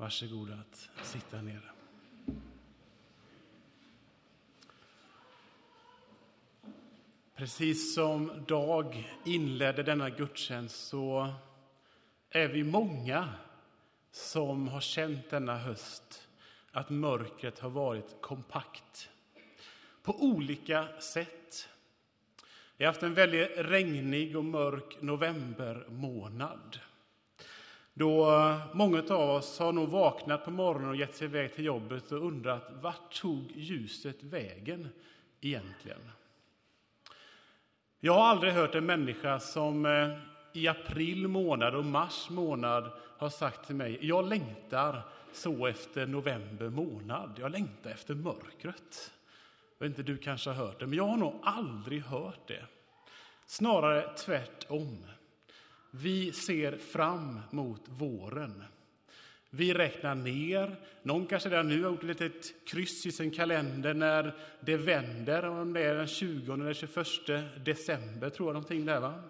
Varsågod att sitta ner. Precis som Dag inledde denna gudstjänst så är vi många som har känt denna höst att mörkret har varit kompakt på olika sätt. Vi har haft en väldigt regnig och mörk novembermånad då eh, många av oss har nog vaknat på morgonen och gett sig iväg till jobbet och undrat vart tog ljuset vägen egentligen? Jag har aldrig hört en människa som eh, i april månad och mars månad har sagt till mig jag längtar så efter november månad. Jag längtar efter mörkret. Jag vet inte, du kanske har hört det, men jag har nog aldrig hört det. Snarare tvärtom. Vi ser fram mot våren. Vi räknar ner. Någon kanske redan nu har gjort ett litet kryss i sin kalender när det vänder, om det är den 20 eller 21 december, tror jag någonting där va?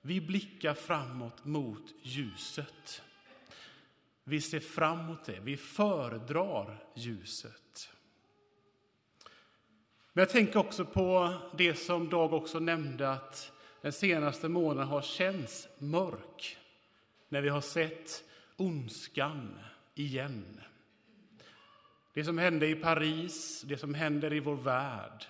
Vi blickar framåt mot ljuset. Vi ser framåt det, vi föredrar ljuset. Men jag tänker också på det som Dag också nämnde, att den senaste månaden har känts mörk när vi har sett ondskan igen. Det som hände i Paris, det som händer i vår värld.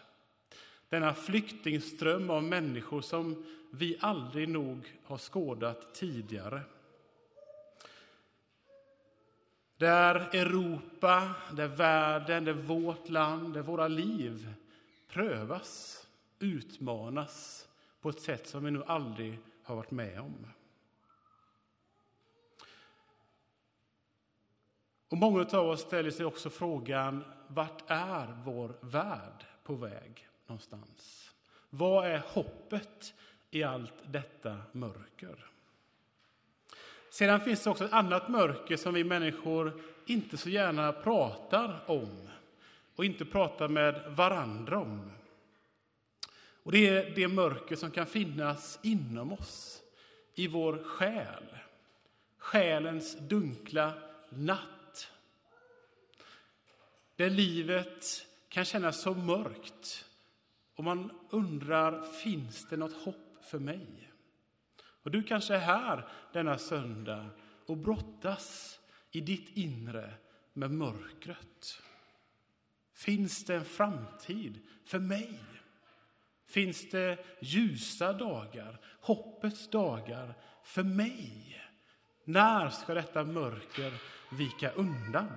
Denna flyktingström av människor som vi aldrig nog har skådat tidigare. Där Europa, där världen, där vårt land, där våra liv prövas, utmanas på ett sätt som vi nu aldrig har varit med om. Och Många av oss ställer sig också frågan vart är vår värld på väg någonstans? Vad är hoppet i allt detta mörker? Sedan finns det också ett annat mörker som vi människor inte så gärna pratar om och inte pratar med varandra om. Och Det är det mörker som kan finnas inom oss, i vår själ. Själens dunkla natt. Där livet kan kännas så mörkt och man undrar, finns det något hopp för mig? Och du kanske är här denna söndag och brottas i ditt inre med mörkret. Finns det en framtid för mig? Finns det ljusa dagar, hoppets dagar för mig? När ska detta mörker vika undan?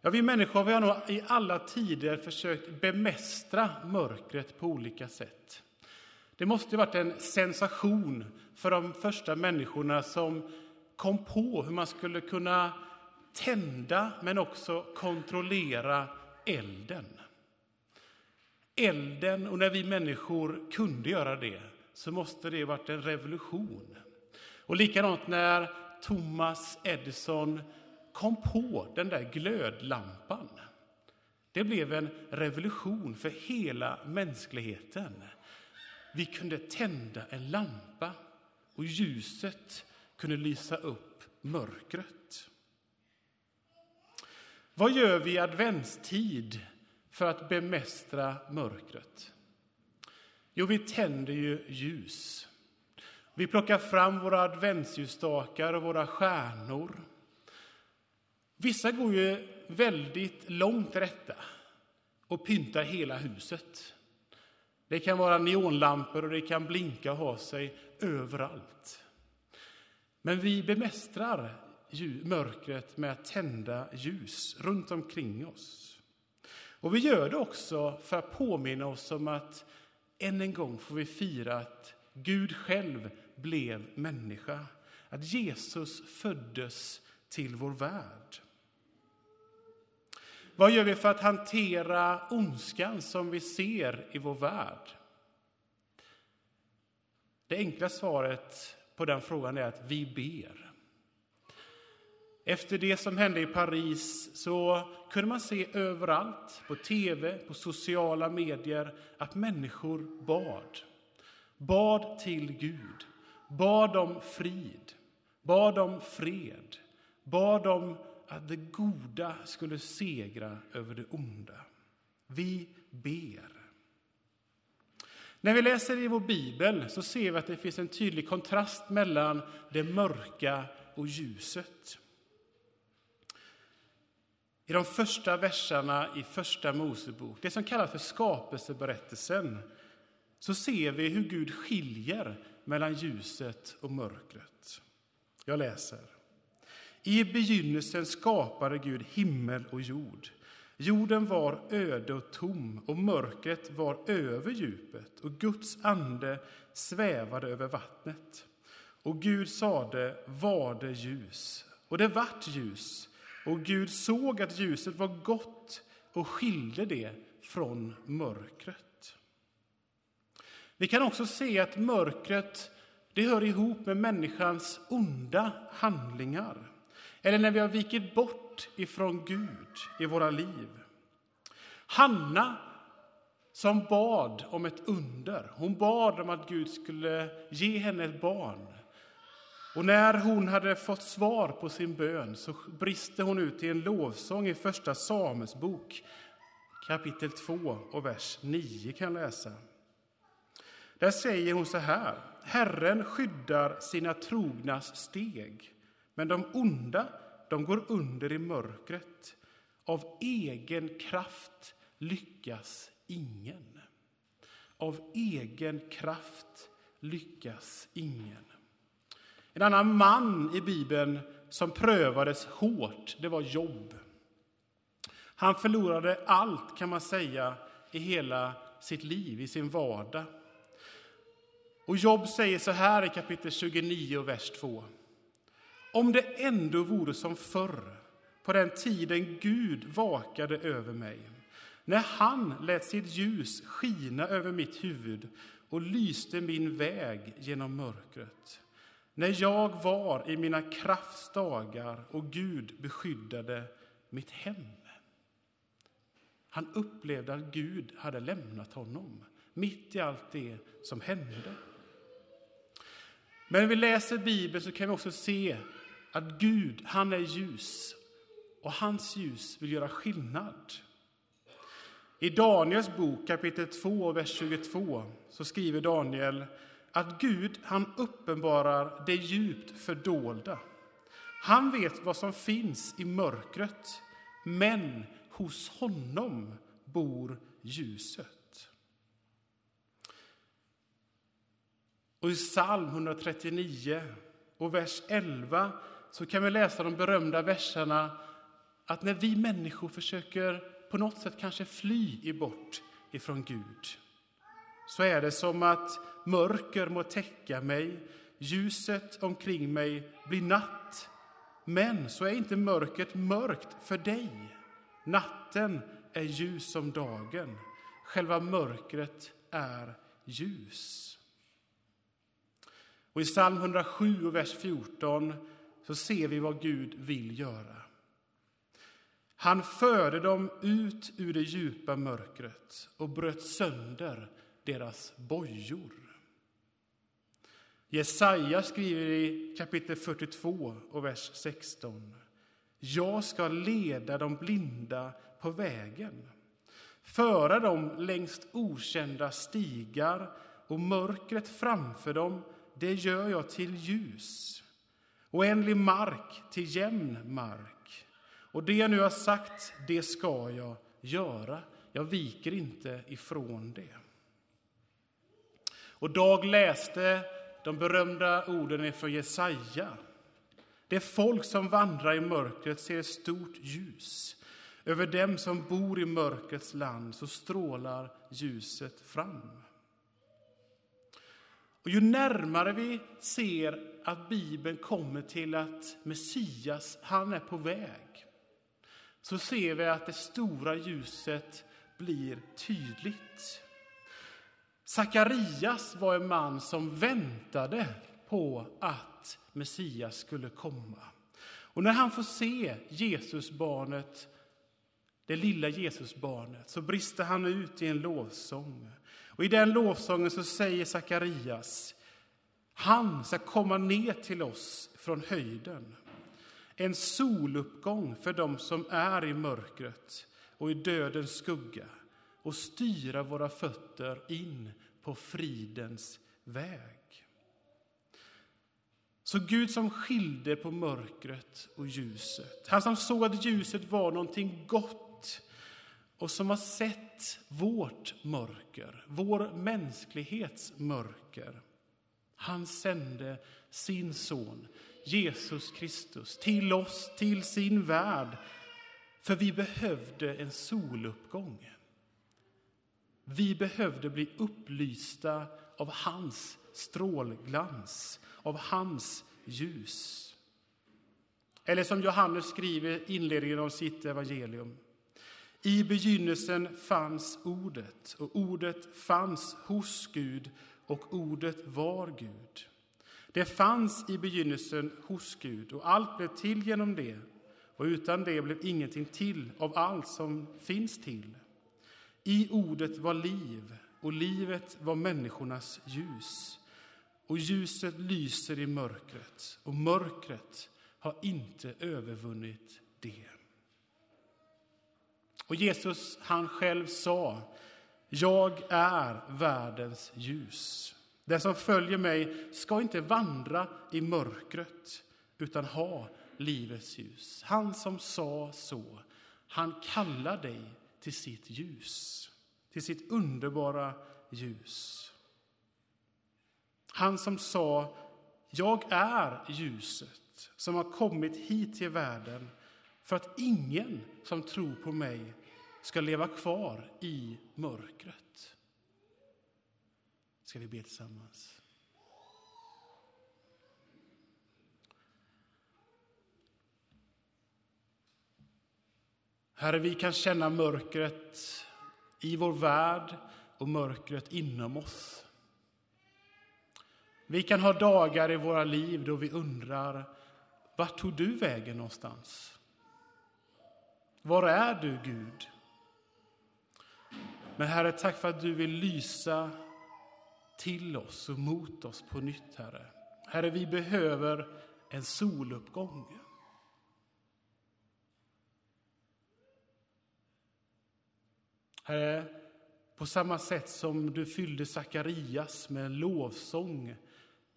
Ja, vi människor vi har nog i alla tider försökt bemästra mörkret på olika sätt. Det måste ha varit en sensation för de första människorna som kom på hur man skulle kunna tända men också kontrollera elden. Elden, och när vi människor kunde göra det så måste det varit en revolution. Och likadant när Thomas Edison kom på den där glödlampan. Det blev en revolution för hela mänskligheten. Vi kunde tända en lampa och ljuset kunde lysa upp mörkret. Vad gör vi i adventstid för att bemästra mörkret? Jo, vi tänder ju ljus. Vi plockar fram våra adventsljusstakar och våra stjärnor. Vissa går ju väldigt långt i detta och pyntar hela huset. Det kan vara neonlampor och det kan blinka och ha sig överallt. Men vi bemästrar mörkret med att tända ljus runt omkring oss. Och vi gör det också för att påminna oss om att än en gång får vi fira att Gud själv blev människa. Att Jesus föddes till vår värld. Vad gör vi för att hantera ondskan som vi ser i vår värld? Det enkla svaret på den frågan är att vi ber. Efter det som hände i Paris så kunde man se överallt, på tv, på sociala medier, att människor bad. Bad till Gud, bad om frid, bad om fred, bad om att det goda skulle segra över det onda. Vi ber. När vi läser i vår bibel så ser vi att det finns en tydlig kontrast mellan det mörka och ljuset. I de första verserna i Första Mosebok, det som kallas för skapelseberättelsen, så ser vi hur Gud skiljer mellan ljuset och mörkret. Jag läser. I begynnelsen skapade Gud himmel och jord. Jorden var öde och tom, och mörkret var över djupet, och Guds ande svävade över vattnet. Och Gud sade, var det ljus, och det vart ljus. Och Gud såg att ljuset var gott och skilde det från mörkret. Vi kan också se att mörkret det hör ihop med människans onda handlingar eller när vi har vikit bort ifrån Gud i våra liv. Hanna som bad om ett under. Hon bad om att Gud skulle ge henne ett barn. Och när hon hade fått svar på sin bön så brister hon ut i en lovsång i Första Samuelsbok kapitel 2 och vers 9 kan läsa. Där säger hon så här. Herren skyddar sina trognas steg, men de onda de går under i mörkret. Av egen kraft lyckas ingen. Av egen kraft lyckas ingen. En annan man i Bibeln som prövades hårt, det var Jobb. Han förlorade allt, kan man säga, i hela sitt liv, i sin vardag. Och Jobb säger så här i kapitel 29, vers 2. Om det ändå vore som förr, på den tiden Gud vakade över mig när han lät sitt ljus skina över mitt huvud och lyste min väg genom mörkret när jag var i mina kraftsdagar och Gud beskyddade mitt hem. Han upplevde att Gud hade lämnat honom mitt i allt det som hände. Men när vi läser Bibeln så kan vi också se att Gud, han är ljus och hans ljus vill göra skillnad. I Daniels bok kapitel 2, vers 22 så skriver Daniel att Gud han uppenbarar det djupt fördolda. Han vet vad som finns i mörkret, men hos honom bor ljuset. Och i psalm 139 och vers 11 så kan vi läsa de berömda verserna att när vi människor försöker på något sätt kanske fly bort ifrån Gud så är det som att mörker må täcka mig, ljuset omkring mig blir natt. Men så är inte mörkret mörkt för dig. Natten är ljus som dagen. Själva mörkret är ljus. Och I psalm 107, vers 14, så ser vi vad Gud vill göra. Han förde dem ut ur det djupa mörkret och bröt sönder deras bojor. Jesaja skriver i kapitel 42 och vers 16. Jag ska leda de blinda på vägen, föra dem längs okända stigar och mörkret framför dem, det gör jag till ljus. Oändlig mark till jämn mark. Och det jag nu har sagt, det ska jag göra. Jag viker inte ifrån det. Och Dag läste de berömda orden från Jesaja. Det folk som vandrar i mörkret ser ett stort ljus. Över dem som bor i mörkrets land så strålar ljuset fram. Och ju närmare vi ser att Bibeln kommer till att Messias, han är på väg så ser vi att det stora ljuset blir tydligt. Sakarias var en man som väntade på att Messias skulle komma. Och när han får se Jesusbarnet, det lilla Jesusbarnet, så brister han ut i en lovsång. Och I den lovsången så säger Sakarias Han ska komma ner till oss från höjden. En soluppgång för dem som är i mörkret och i dödens skugga och styra våra fötter in på fridens väg. Så Gud som skilde på mörkret och ljuset, han som såg att ljuset var någonting gott och som har sett vårt mörker, vår mänsklighets mörker. Han sände sin son Jesus Kristus till oss, till sin värld, för vi behövde en soluppgång. Vi behövde bli upplysta av hans strålglans, av hans ljus. Eller som Johannes skriver i inledningen av sitt evangelium. I begynnelsen fanns Ordet, och Ordet fanns hos Gud, och Ordet var Gud. Det fanns i begynnelsen hos Gud, och allt blev till genom det, och utan det blev ingenting till av allt som finns till. I Ordet var liv, och livet var människornas ljus. Och ljuset lyser i mörkret, och mörkret har inte övervunnit det. Och Jesus han själv sa, jag är världens ljus. Den som följer mig ska inte vandra i mörkret utan ha livets ljus. Han som sa så, han kallar dig till sitt ljus, till sitt underbara ljus. Han som sa, jag är ljuset som har kommit hit till världen för att ingen som tror på mig ska leva kvar i mörkret. Ska vi be tillsammans? Herre, vi kan känna mörkret i vår värld och mörkret inom oss. Vi kan ha dagar i våra liv då vi undrar, vart tog du vägen någonstans? Var är du, Gud? Men Herre, tack för att du vill lysa till oss och mot oss på nytt, Herre. Herre, vi behöver en soluppgång. Herre, på samma sätt som du fyllde Sakarias med lovsång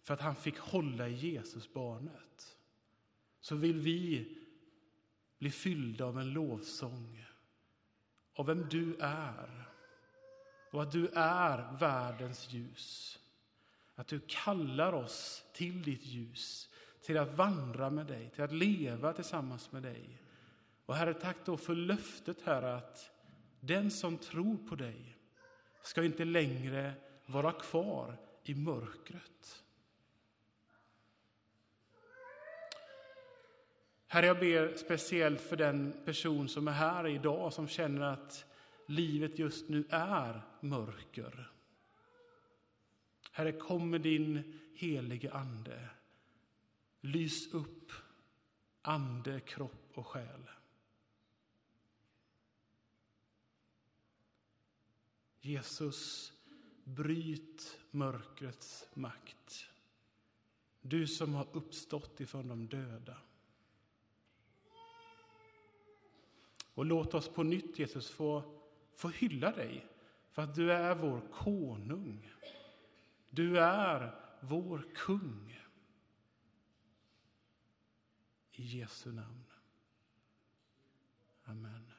för att han fick hålla i Jesusbarnet, så vill vi bli fyllda av en lovsång av vem du är och att du är världens ljus. Att du kallar oss till ditt ljus, till att vandra med dig, till att leva tillsammans med dig. Och Herre, tack då för löftet, här att den som tror på dig ska inte längre vara kvar i mörkret. Herre, jag ber speciellt för den person som är här idag som känner att livet just nu är mörker. Herre, kom med din helige Ande. Lys upp ande, kropp och själ. Jesus, bryt mörkrets makt. Du som har uppstått ifrån de döda. Och låt oss på nytt, Jesus, få, få hylla dig för att du är vår konung. Du är vår kung. I Jesu namn. Amen.